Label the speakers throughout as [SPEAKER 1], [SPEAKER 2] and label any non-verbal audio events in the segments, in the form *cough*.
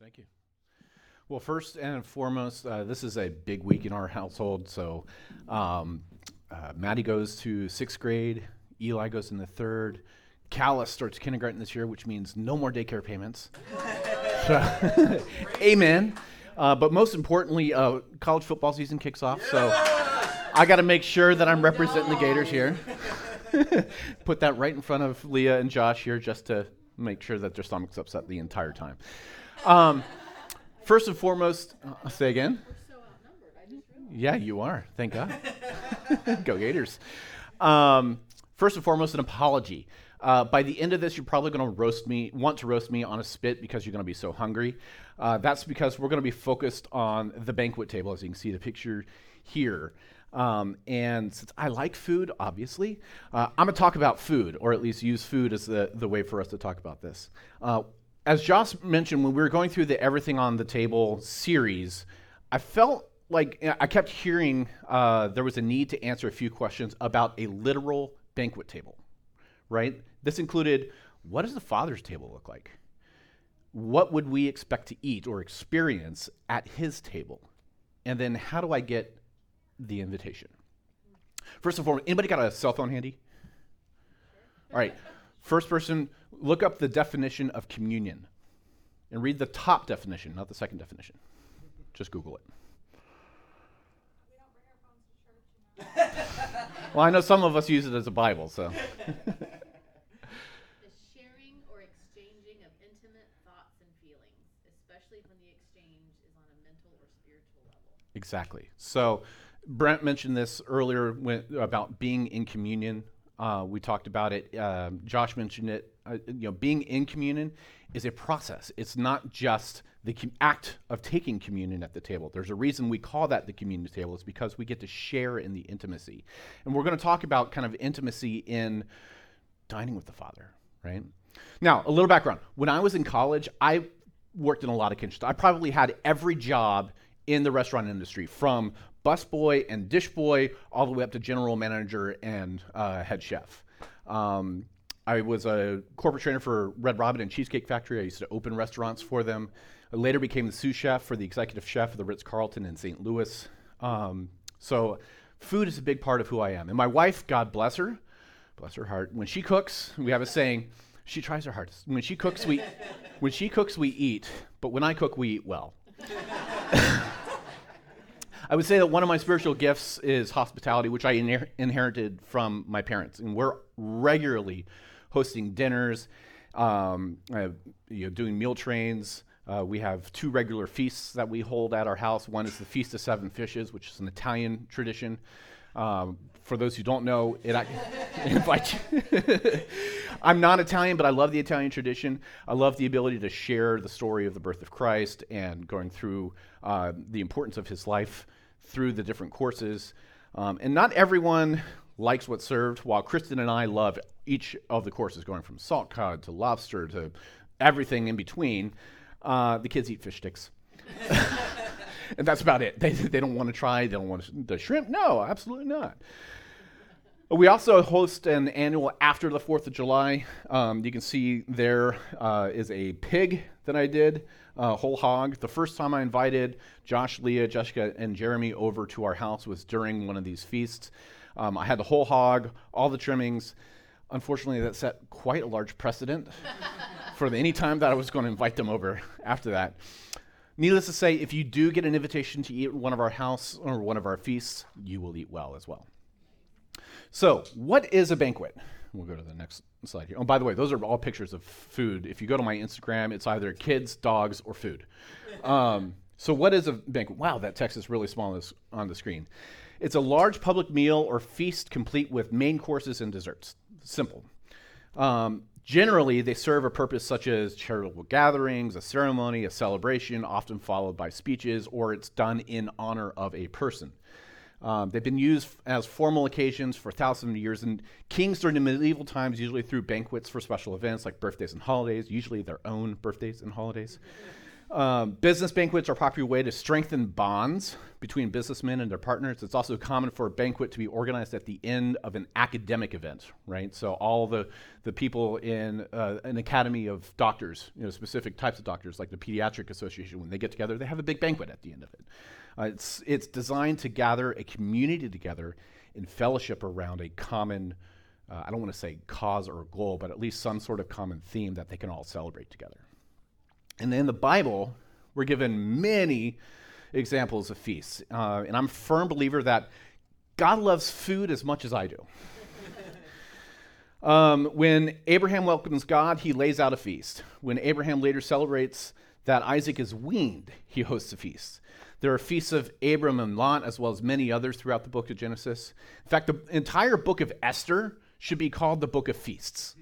[SPEAKER 1] Thank you. Well, first and foremost, uh, this is a big week in our household. So, um, uh, Maddie goes to sixth grade, Eli goes in the third, Callus starts kindergarten this year, which means no more daycare payments. *laughs* amen. Uh, but most importantly, uh, college football season kicks off. So, I got to make sure that I'm representing the Gators here. *laughs* Put that right in front of Leah and Josh here just to make sure that their stomach's upset the entire time. Um, first and foremost, uh, say again. Yeah, you are. Thank God. *laughs* Go Gators. Um, first and foremost, an apology. Uh, by the end of this, you're probably going to roast me, want to roast me on a spit because you're going to be so hungry. Uh, that's because we're going to be focused on the banquet table, as you can see the picture here. Um, and since I like food, obviously, uh, I'm going to talk about food, or at least use food as the, the way for us to talk about this. As Josh mentioned, when we were going through the Everything on the Table series, I felt like I kept hearing uh, there was a need to answer a few questions about a literal banquet table, right? This included what does the Father's table look like? What would we expect to eat or experience at his table? And then how do I get the invitation? First and foremost, anybody got a cell phone handy? All right. First person, look up the definition of communion and read the top definition, not the second definition. Just Google it. *laughs* well, I know some of us use it as a Bible, so. *laughs*
[SPEAKER 2] the sharing or exchanging of intimate thoughts and feelings, especially when the exchange is on a mental or spiritual level.
[SPEAKER 1] Exactly. So, Brent mentioned this earlier when, about being in communion. Uh, we talked about it. Um, Josh mentioned it. Uh, you know, being in communion is a process. It's not just the com- act of taking communion at the table. There's a reason we call that the communion table. It's because we get to share in the intimacy, and we're going to talk about kind of intimacy in dining with the Father. Right now, a little background. When I was in college, I worked in a lot of kitchens. I probably had every job in the restaurant industry, from busboy and dish boy all the way up to general manager and uh, head chef. Um, I was a corporate trainer for Red Robin and Cheesecake Factory. I used to open restaurants for them. I later became the sous chef for the executive chef of the Ritz Carlton in St. Louis. Um, so, food is a big part of who I am. And my wife, God bless her, bless her heart, when she cooks, we have a saying, she tries her hardest. When she cooks, we, *laughs* when she cooks, we eat. But when I cook, we eat well. *laughs* I would say that one of my spiritual gifts is hospitality, which I inher- inherited from my parents. And we're regularly hosting dinners, um, uh, you know, doing meal trains. Uh, we have two regular feasts that we hold at our house. One is the Feast of Seven Fishes, which is an Italian tradition. Um, for those who don't know, it *laughs* I. *laughs* I'm not Italian, but I love the Italian tradition. I love the ability to share the story of the birth of Christ and going through uh, the importance of his life through the different courses. Um, and not everyone likes what's served, while Kristen and I love each of the courses, going from salt cod to lobster to everything in between. Uh, the kids eat fish sticks. *laughs* and that's about it. They, they don't want to try, they don't want the shrimp. No, absolutely not. We also host an annual after the 4th of July. Um, you can see there uh, is a pig that I did, uh, whole hog. The first time I invited Josh, Leah, Jessica, and Jeremy over to our house was during one of these feasts. Um, I had the whole hog, all the trimmings. Unfortunately, that set quite a large precedent *laughs* for any time that I was going to invite them over after that. Needless to say, if you do get an invitation to eat one of our house or one of our feasts, you will eat well as well. So, what is a banquet? We'll go to the next slide here. Oh, by the way, those are all pictures of food. If you go to my Instagram, it's either kids, dogs, or food. Um, so, what is a banquet? Wow, that text is really small on the screen. It's a large public meal or feast complete with main courses and desserts. Simple. Um, generally, they serve a purpose such as charitable gatherings, a ceremony, a celebration, often followed by speeches, or it's done in honor of a person. Um, they've been used as formal occasions for thousands of years, and kings during the medieval times usually threw banquets for special events like birthdays and holidays, usually their own birthdays and holidays. Um, business banquets are a popular way to strengthen bonds between businessmen and their partners. It's also common for a banquet to be organized at the end of an academic event, right? So all the, the people in uh, an academy of doctors, you know, specific types of doctors, like the Pediatric Association, when they get together, they have a big banquet at the end of it. Uh, it's, it's designed to gather a community together in fellowship around a common, uh, I don't want to say cause or goal, but at least some sort of common theme that they can all celebrate together. And in the Bible, we're given many examples of feasts. Uh, and I'm a firm believer that God loves food as much as I do. *laughs* um, when Abraham welcomes God, he lays out a feast. When Abraham later celebrates that Isaac is weaned, *laughs* he hosts a feast. There are feasts of Abram and Lot, as well as many others throughout the book of Genesis. In fact, the entire book of Esther should be called the book of feasts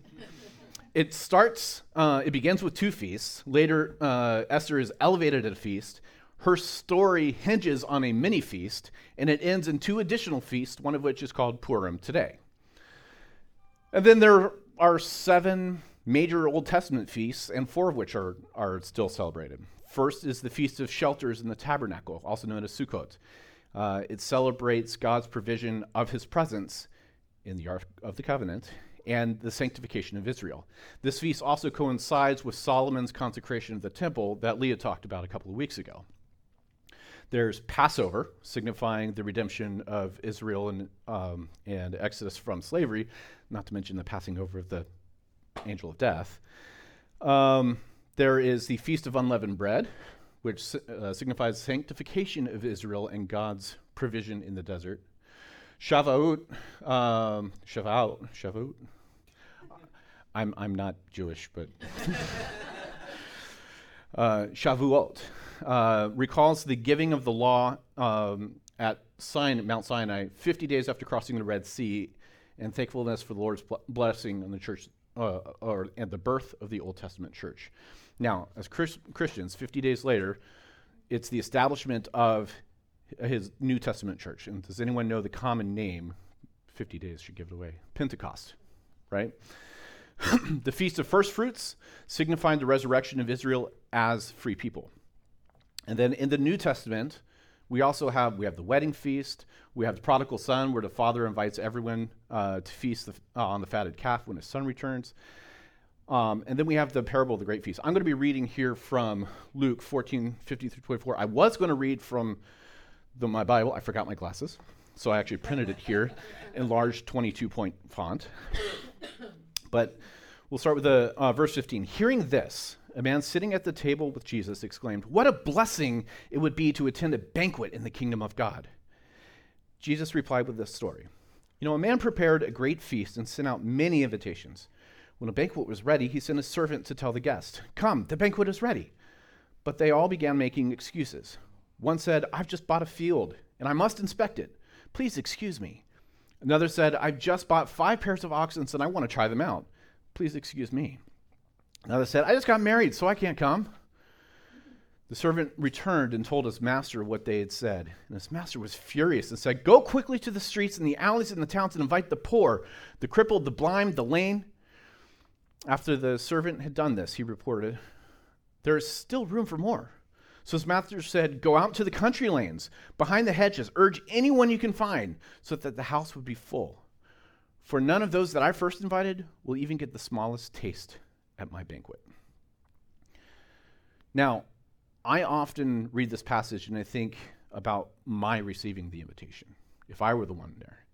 [SPEAKER 1] it starts, uh, it begins with two feasts. Later, uh, Esther is elevated at a feast. Her story hinges on a mini feast, and it ends in two additional feasts, one of which is called Purim today. And then there are seven major Old Testament feasts, and four of which are, are still celebrated. First is the Feast of Shelters in the Tabernacle, also known as Sukkot. Uh, it celebrates God's provision of his presence in the Ark of the Covenant and the sanctification of Israel. This feast also coincides with Solomon's consecration of the temple that Leah talked about a couple of weeks ago. There's Passover, signifying the redemption of Israel and, um, and Exodus from slavery, not to mention the passing over of the angel of death. Um, there is the Feast of Unleavened Bread, which uh, signifies sanctification of Israel and God's provision in the desert. Shavuot, um, Shavuot, Shavuot, I'm, I'm not Jewish, but. *laughs* uh, Shavuot uh, recalls the giving of the law um, at Sinai, Mount Sinai 50 days after crossing the Red Sea, and thankfulness for the Lord's blessing on the church, uh, or and the birth of the Old Testament church. Now, as Chris, Christians, 50 days later, it's the establishment of his New Testament church. And does anyone know the common name? 50 days should give it away. Pentecost, right? *clears throat* the Feast of First Fruits, signifying the resurrection of Israel as free people. And then in the New Testament, we also have we have the wedding feast. We have the prodigal son, where the father invites everyone uh, to feast the, uh, on the fatted calf when his son returns. Um, and then we have the parable of the great feast. I'm going to be reading here from Luke 14, 50 through 24. I was going to read from the, my Bible. I forgot my glasses, so I actually printed it here in large 22 point font. But we'll start with the, uh, verse 15. Hearing this, a man sitting at the table with Jesus exclaimed, What a blessing it would be to attend a banquet in the kingdom of God. Jesus replied with this story You know, a man prepared a great feast and sent out many invitations. When a banquet was ready, he sent a servant to tell the guest, Come, the banquet is ready. But they all began making excuses. One said, I've just bought a field and I must inspect it. Please excuse me. Another said, I've just bought five pairs of oxen and I want to try them out. Please excuse me. Another said, I just got married, so I can't come. The servant returned and told his master what they had said. And his master was furious and said, Go quickly to the streets and the alleys and the towns and invite the poor, the crippled, the blind, the lame. After the servant had done this, he reported, There is still room for more. So his master said, Go out to the country lanes, behind the hedges, urge anyone you can find, so that the house would be full. For none of those that I first invited will even get the smallest taste at my banquet. Now, I often read this passage and I think about my receiving the invitation, if I were the one there.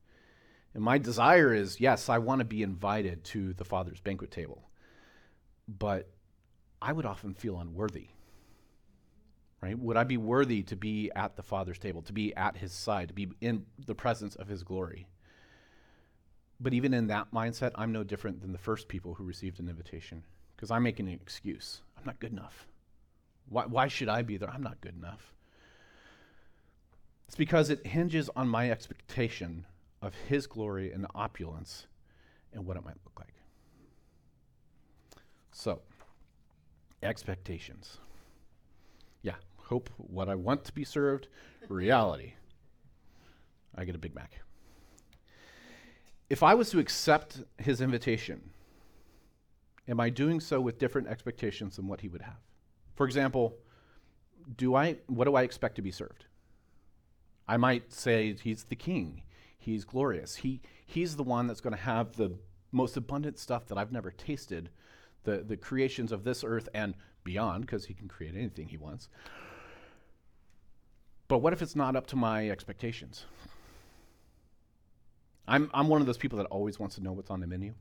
[SPEAKER 1] And my desire is yes, I want to be invited to the Father's banquet table, but I would often feel unworthy right? Would I be worthy to be at the Father's table, to be at his side, to be in the presence of his glory? But even in that mindset, I'm no different than the first people who received an invitation because I'm making an excuse. I'm not good enough. Why, why should I be there? I'm not good enough. It's because it hinges on my expectation of his glory and opulence and what it might look like. So, expectations hope what I want to be served, reality. I get a Big Mac. If I was to accept his invitation, am I doing so with different expectations than what he would have? For example, do I what do I expect to be served? I might say he's the king. He's glorious. He he's the one that's going to have the most abundant stuff that I've never tasted, the the creations of this earth and beyond because he can create anything he wants. But what if it's not up to my expectations? I'm I'm one of those people that always wants to know what's on the menu.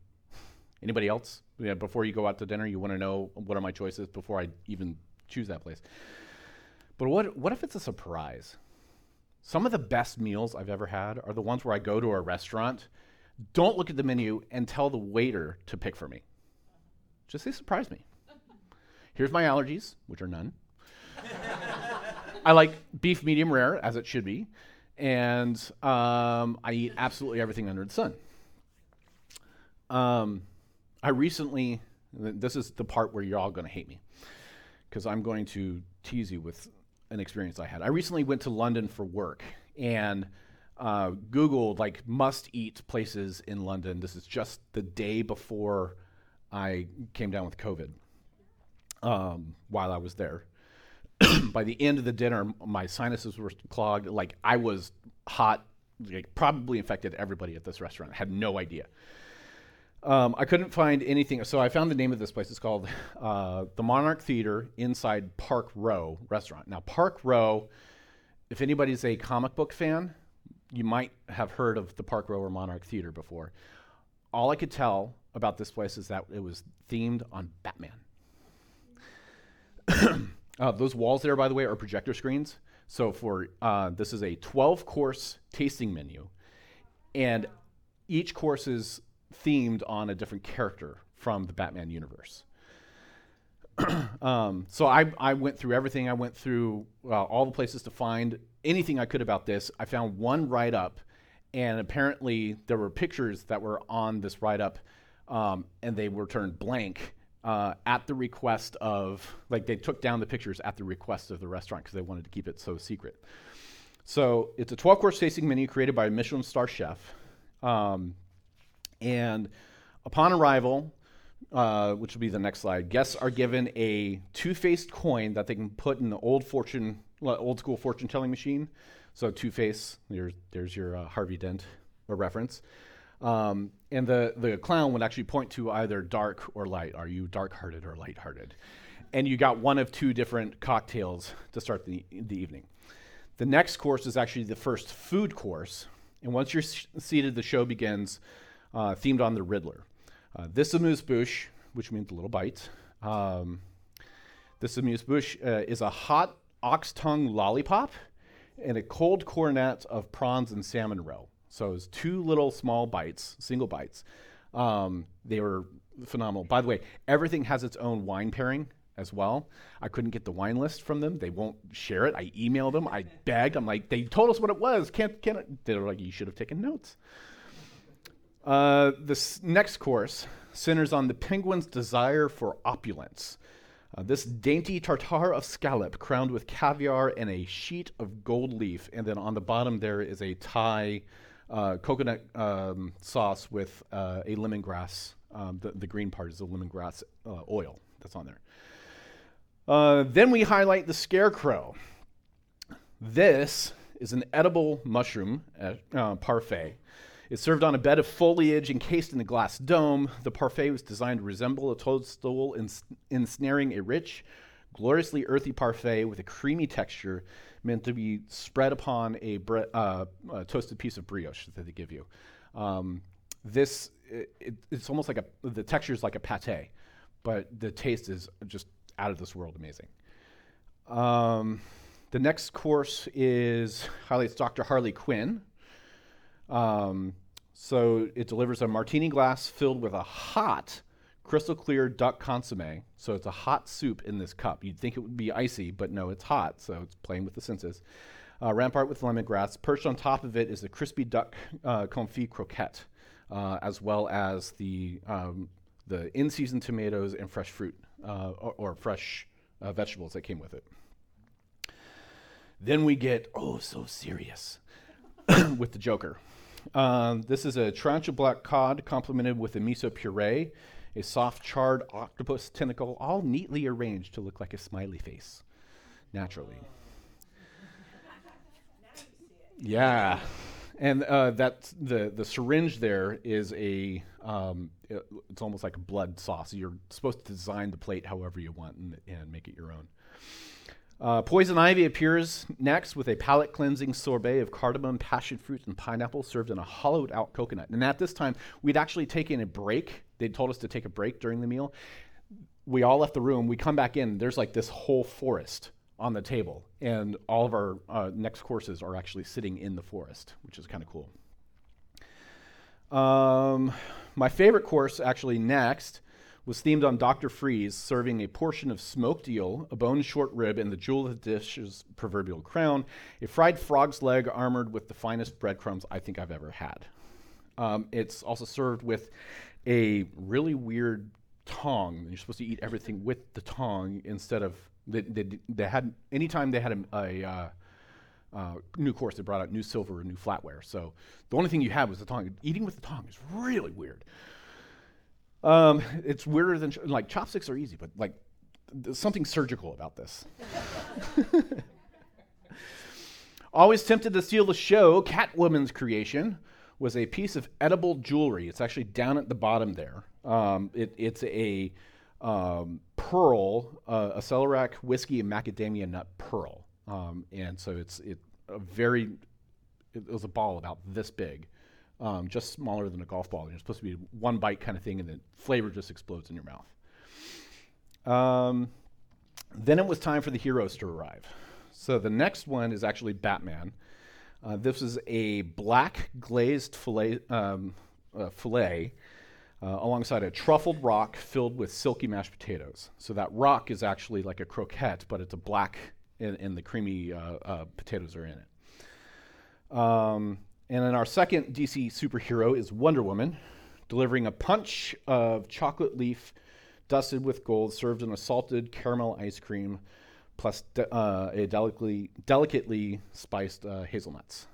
[SPEAKER 1] Anybody else? Yeah, before you go out to dinner, you want to know what are my choices before I even choose that place. But what what if it's a surprise? Some of the best meals I've ever had are the ones where I go to a restaurant, don't look at the menu and tell the waiter to pick for me. Just say surprise me. Here's my allergies, which are none. I like beef medium rare, as it should be, and um, I eat absolutely everything under the sun. Um, I recently, this is the part where you're all going to hate me, because I'm going to tease you with an experience I had. I recently went to London for work and uh, Googled like must eat places in London. This is just the day before I came down with COVID um, while I was there. By the end of the dinner, my sinuses were clogged. Like I was hot, like, probably infected everybody at this restaurant. I had no idea. Um, I couldn't find anything, so I found the name of this place. It's called uh, the Monarch Theater inside Park Row Restaurant. Now, Park Row, if anybody's a comic book fan, you might have heard of the Park Row or Monarch Theater before. All I could tell about this place is that it was themed on Batman. *clears throat* uh, those walls there, by the way, are projector screens. So for uh, this is a 12 course tasting menu, and each course is themed on a different character from the Batman universe. *clears throat* um, so I, I went through everything. I went through uh, all the places to find anything I could about this. I found one write up, and apparently there were pictures that were on this write up, um, and they were turned blank uh, at the request of, like, they took down the pictures at the request of the restaurant because they wanted to keep it so secret. So it's a 12 course tasting menu created by a Michelin star chef. Um, and upon arrival, uh, which will be the next slide, guests are given a two-faced coin that they can put in the old fortune, old school fortune telling machine. So two-face, there's, there's your uh, Harvey Dent reference. Um, and the, the clown would actually point to either dark or light. Are you dark-hearted or light-hearted? And you got one of two different cocktails to start the, the evening. The next course is actually the first food course. And once you're seated, the show begins uh, themed on the Riddler. Uh, this amuse-bouche, which means little bite, um, this amuse-bouche uh, is a hot ox tongue lollipop and a cold cornet of prawns and salmon roe. So it was two little small bites, single bites. Um, they were phenomenal. By the way, everything has its own wine pairing as well. I couldn't get the wine list from them. They won't share it. I emailed them. I begged. I'm like, they told us what it was. Can't, can't. They're like, you should have taken notes. Uh, this next course centers on the penguin's desire for opulence. Uh, this dainty tartare of scallop crowned with caviar and a sheet of gold leaf. And then on the bottom, there is a Thai uh, coconut um, sauce with uh, a lemongrass. Um, the, the, green part is the lemongrass uh, oil that's on there. Uh, then we highlight the scarecrow. This is an edible mushroom uh, parfait it's served on a bed of foliage encased in a glass dome. The parfait was designed to resemble a toadstool, ensnaring a rich, gloriously earthy parfait with a creamy texture meant to be spread upon a, bre- uh, a toasted piece of brioche that they give you. Um, this, it, it, it's almost like a, the texture is like a pate, but the taste is just out of this world amazing. Um, the next course is highlights Dr. Harley Quinn. Um, so it delivers a martini glass filled with a hot, crystal clear duck consomme. So it's a hot soup in this cup. You'd think it would be icy, but no, it's hot. So it's playing with the senses. Uh, rampart with lemongrass. Perched on top of it is a crispy duck *laughs* uh, confit croquette, uh, as well as the um, the in-season tomatoes and fresh fruit uh, or, or, fresh uh, vegetables that came with it. Then we get oh so serious *coughs* with the Joker. Um, this is a tarantula black cod complemented with a miso puree, a soft charred octopus tentacle, all neatly arranged to look like a smiley face. naturally. Yeah, and uh, that's the the syringe. There is a um, it- it's almost like a blood sauce. You're supposed to design the plate however you want and, and make it your own. Uh, Poison Ivy appears next with a palate cleansing sorbet of cardamom, passion fruit, and pineapple served in a hollowed out coconut. And at this time, we'd actually taken a break. They'd told us to take a break during the meal. We all left the room. We come back in. There's like this whole forest on the table. And all of our uh, next courses are actually sitting in the forest, which is kind of cool. Um, my favorite course, actually, next was themed on Dr. Freeze serving a portion of smoked eel, a bone short rib, and the jewel of the dish's proverbial crown, a fried frog's leg armored with the finest breadcrumbs I think I've ever had. Um, it's also served with a really weird tong. You're supposed to eat everything with the tong instead of they, they, they had anytime they had a, a uh, uh, new course, they brought out new silver and new flatware. So the only thing you had was the tong. Eating with the tong is really weird. Um, it's weirder than like chopsticks are easy, but like there's something surgical about this. *laughs* Always tempted to steal the show, Catwoman's creation was a piece of edible jewelry. It's actually down at the bottom there. Um, it, it's a um, pearl, uh, a celeriac whiskey and macadamia nut pearl, um, and so it's it a very it was a ball about this big, um, just smaller than a golf ball. And it's supposed to be one bite kind of thing, and the flavor just explodes in your mouth. Um, then it was time for the heroes to arrive. So the next one is actually Batman. Uh, this is a black glazed fillet, um, uh, fillet uh, alongside a truffled rock filled with silky mashed potatoes. So that rock is actually like a croquette, but it's a black, and, and the creamy uh, uh, potatoes are in it. Um, and then our second DC superhero is Wonder Woman, delivering a punch of chocolate leaf dusted with gold, served in a salted caramel ice cream, plus de- uh, a delicately, delicately spiced uh, hazelnuts.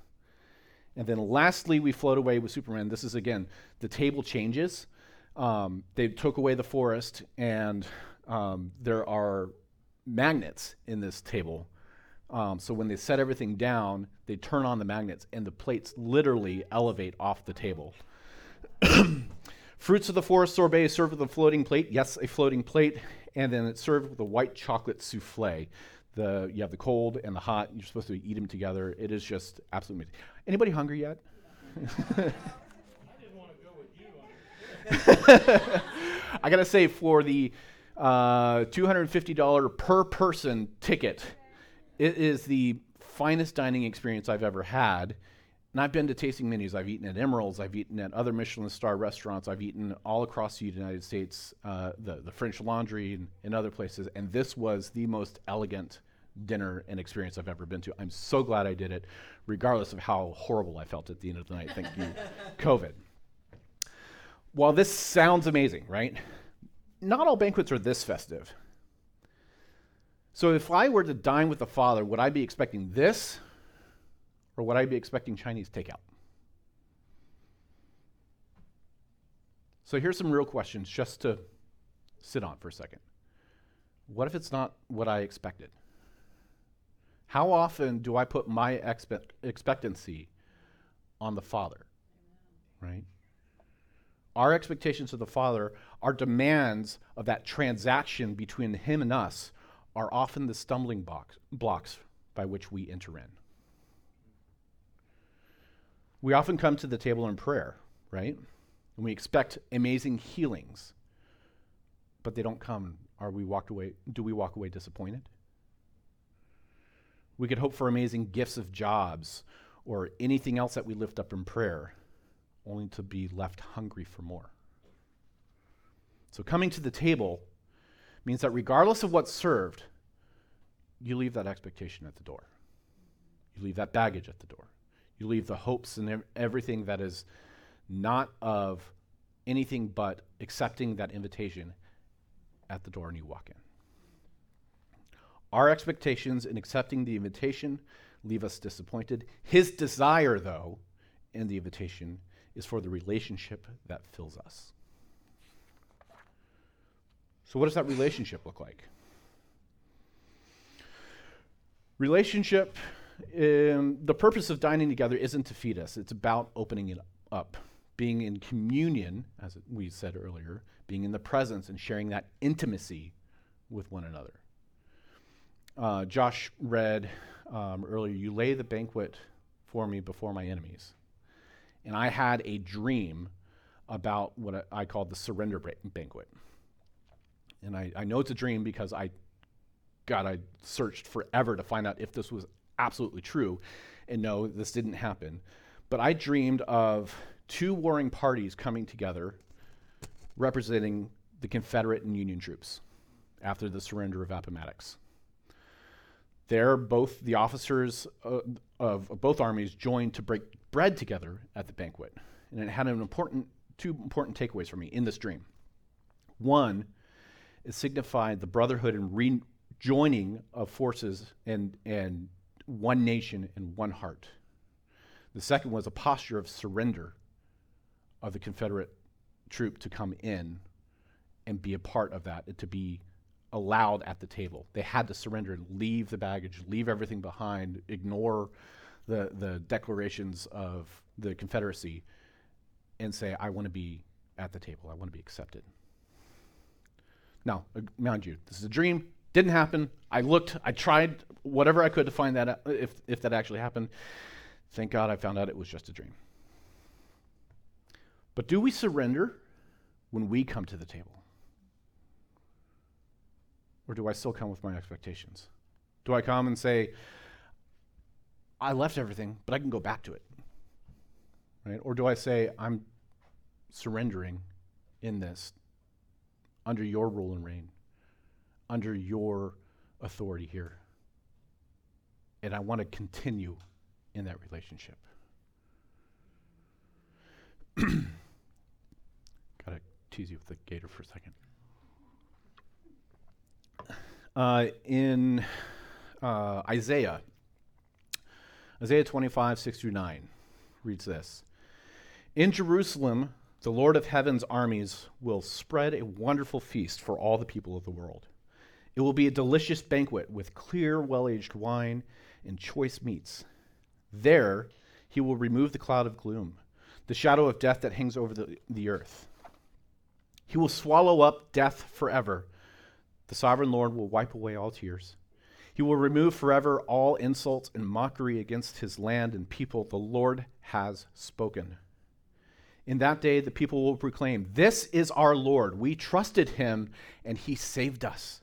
[SPEAKER 1] And then lastly, we float away with Superman. This is again, the table changes. Um, they took away the forest, and um, there are magnets in this table. Um, so when they set everything down, they turn on the magnets, and the plates literally elevate off the table. *clears throat* Fruits of the forest sorbet served with a floating plate. Yes, a floating plate, and then it's served with a white chocolate souffle. The you have the cold and the hot. You're supposed to eat them together. It is just absolutely amazing. Anybody hungry yet? I didn't want to go with you. I gotta say, for the uh, $250 per person ticket, it is the finest dining experience I've ever had. And I've been to tasting menus. I've eaten at Emeril's. I've eaten at other Michelin star restaurants. I've eaten all across the United States, uh, the, the French Laundry and, and other places. And this was the most elegant dinner and experience I've ever been to. I'm so glad I did it, regardless of how horrible I felt at the end of the night. Thank you, *laughs* COVID. While this sounds amazing, right? Not all banquets are this festive. So if I were to dine with the Father, would I be expecting this or would I be expecting Chinese takeout? So here's some real questions just to sit on for a second. What if it's not what I expected? How often do I put my expe- expectancy on the Father? Right? Our expectations of the Father, our demands of that transaction between Him and us, are often the stumbling box, blocks by which we enter in. We often come to the table in prayer, right? And we expect amazing healings, but they don't come. Are we walked away? Do we walk away disappointed? We could hope for amazing gifts of jobs or anything else that we lift up in prayer, only to be left hungry for more. So, coming to the table means that regardless of what's served, you leave that expectation at the door. You leave that baggage at the door. You leave the hopes and everything that is not of anything but accepting that invitation at the door and you walk in. Our expectations in accepting the invitation leave us disappointed. His desire, though, in the invitation is for the relationship that fills us. So, what does that relationship look like? Relationship, um, the purpose of dining together isn't to feed us, it's about opening it up, being in communion, as we said earlier, being in the presence and sharing that intimacy with one another. Uh, Josh read um, earlier, You lay the banquet for me before my enemies. And I had a dream about what I called the surrender banquet. And I, I know it's a dream because I, God, I searched forever to find out if this was absolutely true. And no, this didn't happen. But I dreamed of two warring parties coming together representing the Confederate and Union troops after the surrender of Appomattox. There, both the officers uh, of, of both armies joined to break bread together at the banquet. And it had an important, two important takeaways for me in this dream. One, it signified the brotherhood and rejoining of forces and, and one nation and one heart. The second was a posture of surrender of the Confederate troop to come in and be a part of that, to be allowed at the table. They had to surrender leave the baggage, leave everything behind, ignore the, the declarations of the Confederacy, and say, I want to be at the table. I want to be accepted. Now, mind you, this is a dream. Didn't happen. I looked, I tried whatever I could to find that, uh, if, if that actually happened. Thank God I found out it was just a dream. But do we surrender when we come to the table? Or do I still come with my expectations? Do I come and say, I left everything, but I can go back to it? Right? Or do I say, I'm surrendering in this under your rule and reign, under your authority here? And I want to continue in that relationship. *clears throat* Gotta tease you with the gator for a second. Uh, in uh, Isaiah, Isaiah 25, 6 through 9, reads this In Jerusalem, the Lord of heaven's armies will spread a wonderful feast for all the people of the world. It will be a delicious banquet with clear, well aged wine and choice meats. There, he will remove the cloud of gloom, the shadow of death that hangs over the, the earth. He will swallow up death forever. The sovereign Lord will wipe away all tears. He will remove forever all insults and mockery against his land and people. The Lord has spoken. In that day, the people will proclaim, This is our Lord. We trusted him, and he saved us.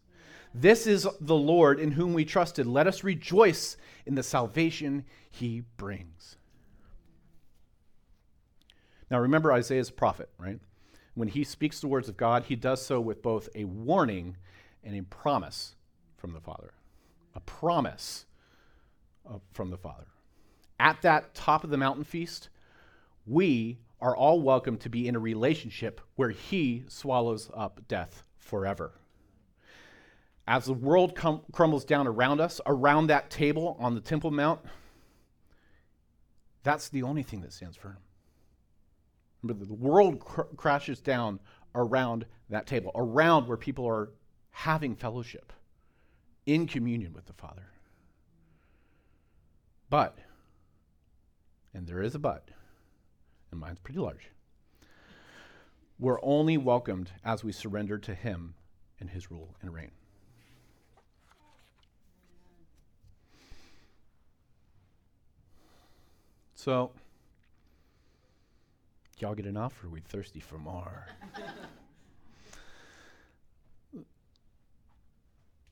[SPEAKER 1] This is the Lord in whom we trusted. Let us rejoice in the salvation he brings. Now, remember Isaiah's prophet, right? When he speaks the words of God, he does so with both a warning and a promise from the Father. A promise from the Father. At that top of the mountain feast, we are all welcome to be in a relationship where he swallows up death forever. As the world com- crumbles down around us, around that table on the Temple Mount, that's the only thing that stands firm. Remember, the world cr- crashes down around that table, around where people are having fellowship in communion with the Father. But, and there is a but, and mine's pretty large, we're only welcomed as we surrender to Him and His rule and reign. So, y'all get enough, or are we thirsty for more? *laughs*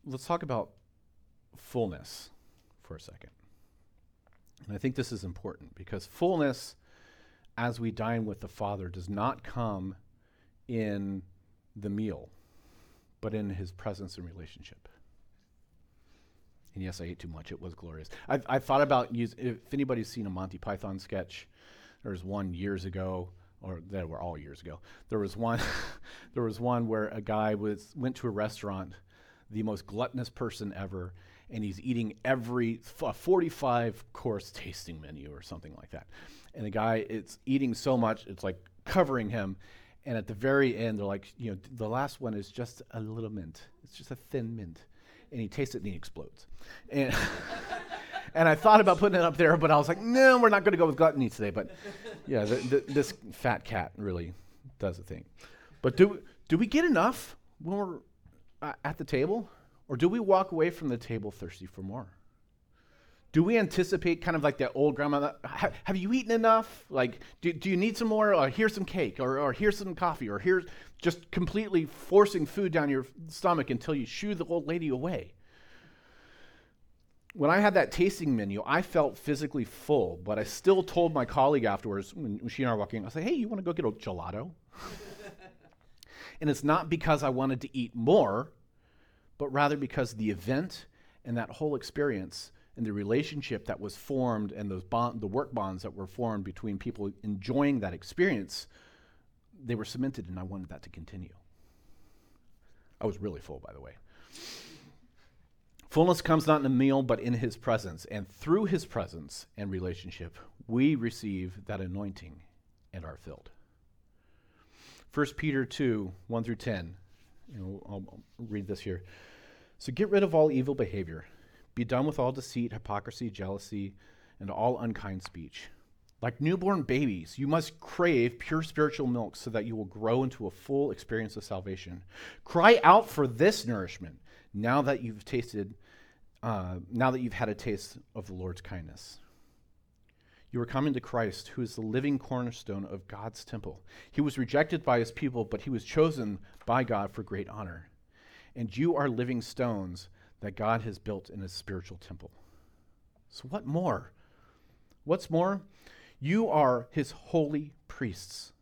[SPEAKER 1] let's talk about fullness for a second. And I think this is important because fullness, as we dine with the Father, does not come in the meal, but in his presence and relationship. And yes, I ate too much. It was glorious. I've thought about use, if anybody's seen a Monty Python sketch, there was one years ago, or they were all years ago. There was one, *laughs* there was one where a guy was went to a restaurant the most gluttonous person ever, and he's eating every 45 course tasting menu or something like that. And the guy, it's eating so much, it's like covering him. And at the very end, they're like, you know, the last one is just a little mint. It's just a thin mint. And he tastes it and he explodes. And *laughs* and I thought about putting it up there, but I was like, no, we're not going to go with gluttony today. But yeah, the, the, this fat cat really does the thing. But do, do we get enough when we're uh, at the table? Or do we walk away from the table thirsty for more? Do we anticipate kind of like that old grandma? Have, you eaten enough? Like, do, do you need some more? Or here's some cake, or, or here's some coffee, or here's just completely forcing food down your stomach until you shoo the old lady away. When I had that tasting menu, I felt physically full, but I still told my colleague afterwards, when she and I were walking, I said, hey, you want to go get a gelato? *laughs* and it's not because I wanted to eat more, but rather because the event and that whole experience and the relationship that was formed and those bond, the work bonds that were formed between people enjoying that experience, they were cemented, and I wanted that to continue. I was really full, by the way. Fullness comes not in a meal, but in his presence. And through his presence and relationship, we receive that anointing and are filled. 1 Peter 2 1 through 10. You know, I'll read this here. So get rid of all evil behavior be done with all deceit, hypocrisy, jealousy, and all unkind speech. Like newborn babies, you must crave pure spiritual milk so that you will grow into a full experience of salvation. Cry out for this nourishment now that you've tasted, uh, now that you've had a taste of the Lord's kindness. You are coming to Christ, who is the living cornerstone of God's temple. He was rejected by his people, but he was chosen by God for great honor. And you are living stones that God has built in his spiritual temple. So, what more? What's more? You are his holy priests.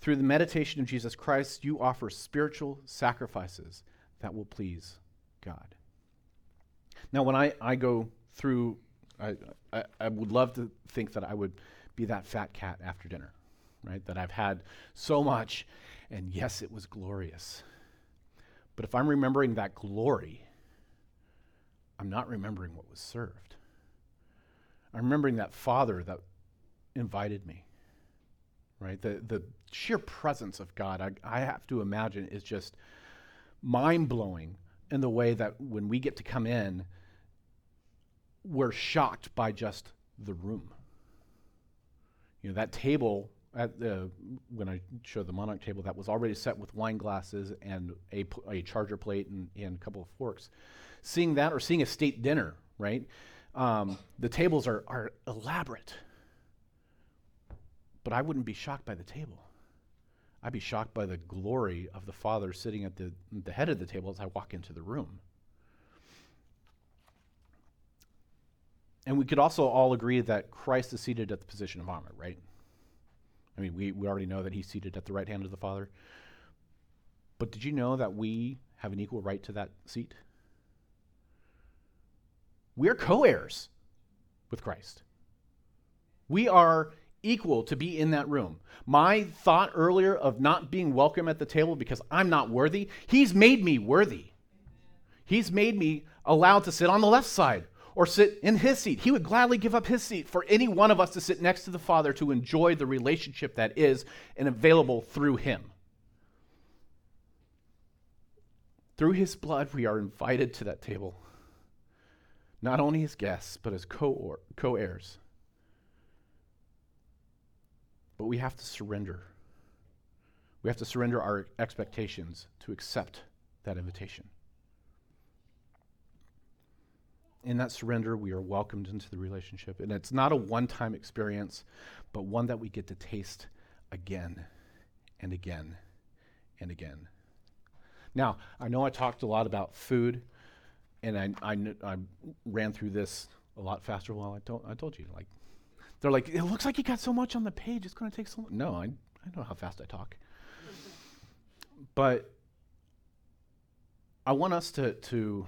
[SPEAKER 1] Through the meditation of Jesus Christ, you offer spiritual sacrifices that will please God. Now, when I, I go through, I, I, I would love to think that I would be that fat cat after dinner, right? That I've had so much, and yes, it was glorious. But if I'm remembering that glory, I'm not remembering what was served. I'm remembering that father that invited me, right? The, the sheer presence of God, I, I have to imagine, is just mind blowing in the way that when we get to come in, we're shocked by just the room. You know, that table at the, when I showed the monarch table, that was already set with wine glasses and a, a charger plate and, and a couple of forks seeing that or seeing a state dinner, right? Um, the tables are, are elaborate. But I wouldn't be shocked by the table. I'd be shocked by the glory of the Father sitting at the, the head of the table as I walk into the room. And we could also all agree that Christ is seated at the position of honor, right? I mean, we, we already know that he's seated at the right hand of the Father. But did you know that we have an equal right to that seat? We're co heirs with Christ. We are equal to be in that room. My thought earlier of not being welcome at the table because I'm not worthy, He's made me worthy. He's made me allowed to sit on the left side or sit in His seat. He would gladly give up His seat for any one of us to sit next to the Father to enjoy the relationship that is and available through Him. Through His blood, we are invited to that table not only as guests, but as co heirs. But we have to surrender. We have to surrender our expectations to accept that invitation. In that surrender, we are welcomed into the relationship. And it's not a one time experience, but one that we get to taste again and again and again. Now, I know I talked a lot about food and I, I, I, ran through this a lot faster. Well, I told, I told you, like, they're like, it looks like you got so much on the page. It's going to take so long. No, I, I know how fast I talk. but I want us to, to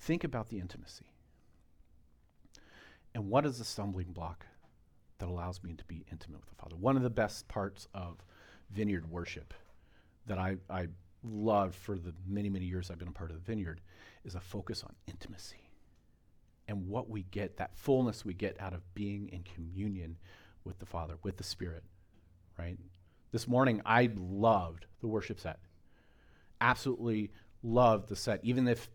[SPEAKER 1] think about the intimacy. And what is the stumbling block that allows me to be intimate with the Father? One of the best parts of vineyard worship that I, I loved for the many, many years I've been a part of the vineyard is a focus on intimacy and what we get, that fullness we get out of being in communion with the Father, with the Spirit, right? This morning, I loved the worship set. Absolutely loved the set, even if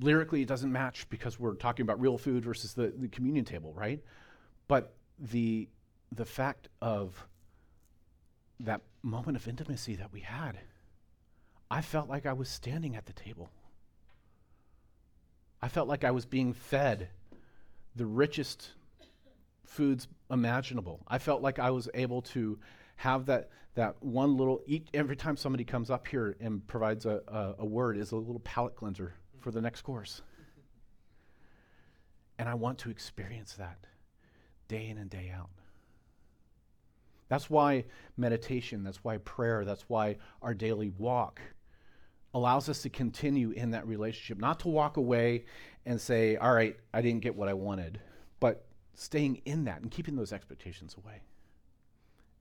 [SPEAKER 1] lyrically, it doesn't match because we're talking about real food versus the, the communion table, right? But the, the fact of that moment of intimacy that we had, I felt like I was standing at the table. I felt like I was being fed the richest foods imaginable. I felt like I was able to have that that one little each, every time somebody comes up here and provides a, a, a word is a little palate cleanser for the next course. And I want to experience that day in and day out. That's why meditation, that's why prayer, that's why our daily walk allows us to continue in that relationship, not to walk away and say, All right, I didn't get what I wanted, but staying in that and keeping those expectations away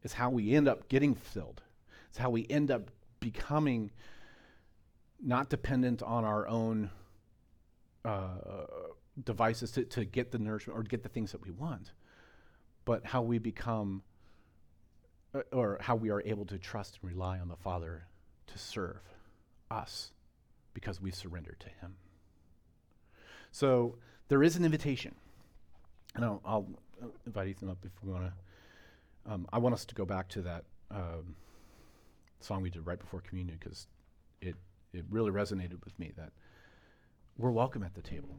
[SPEAKER 1] is how we end up getting filled. It's how we end up becoming not dependent on our own uh, devices to, to get the nourishment or get the things that we want, but how we become uh, or how we are able to trust and rely on the Father to serve us because we surrender to Him. So there is an invitation. And I'll, I'll invite Ethan up if we want to. Um, I want us to go back to that um, song we did right before communion because it, it really resonated with me that we're welcome at the table.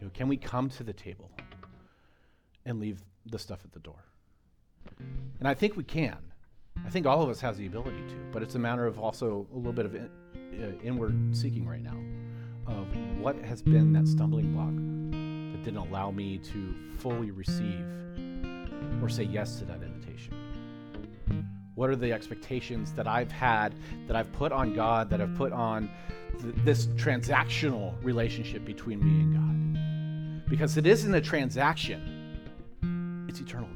[SPEAKER 1] You know, can we come to the table and leave the stuff at the door? And I think we can. I think all of us has the ability to, but it's a matter of also a little bit of in, uh, inward seeking right now of what has been that stumbling block that didn't allow me to fully receive or say yes to that invitation. What are the expectations that I've had, that I've put on God, that I've put on th- this transactional relationship between me and God? Because it isn't a transaction, it's eternal.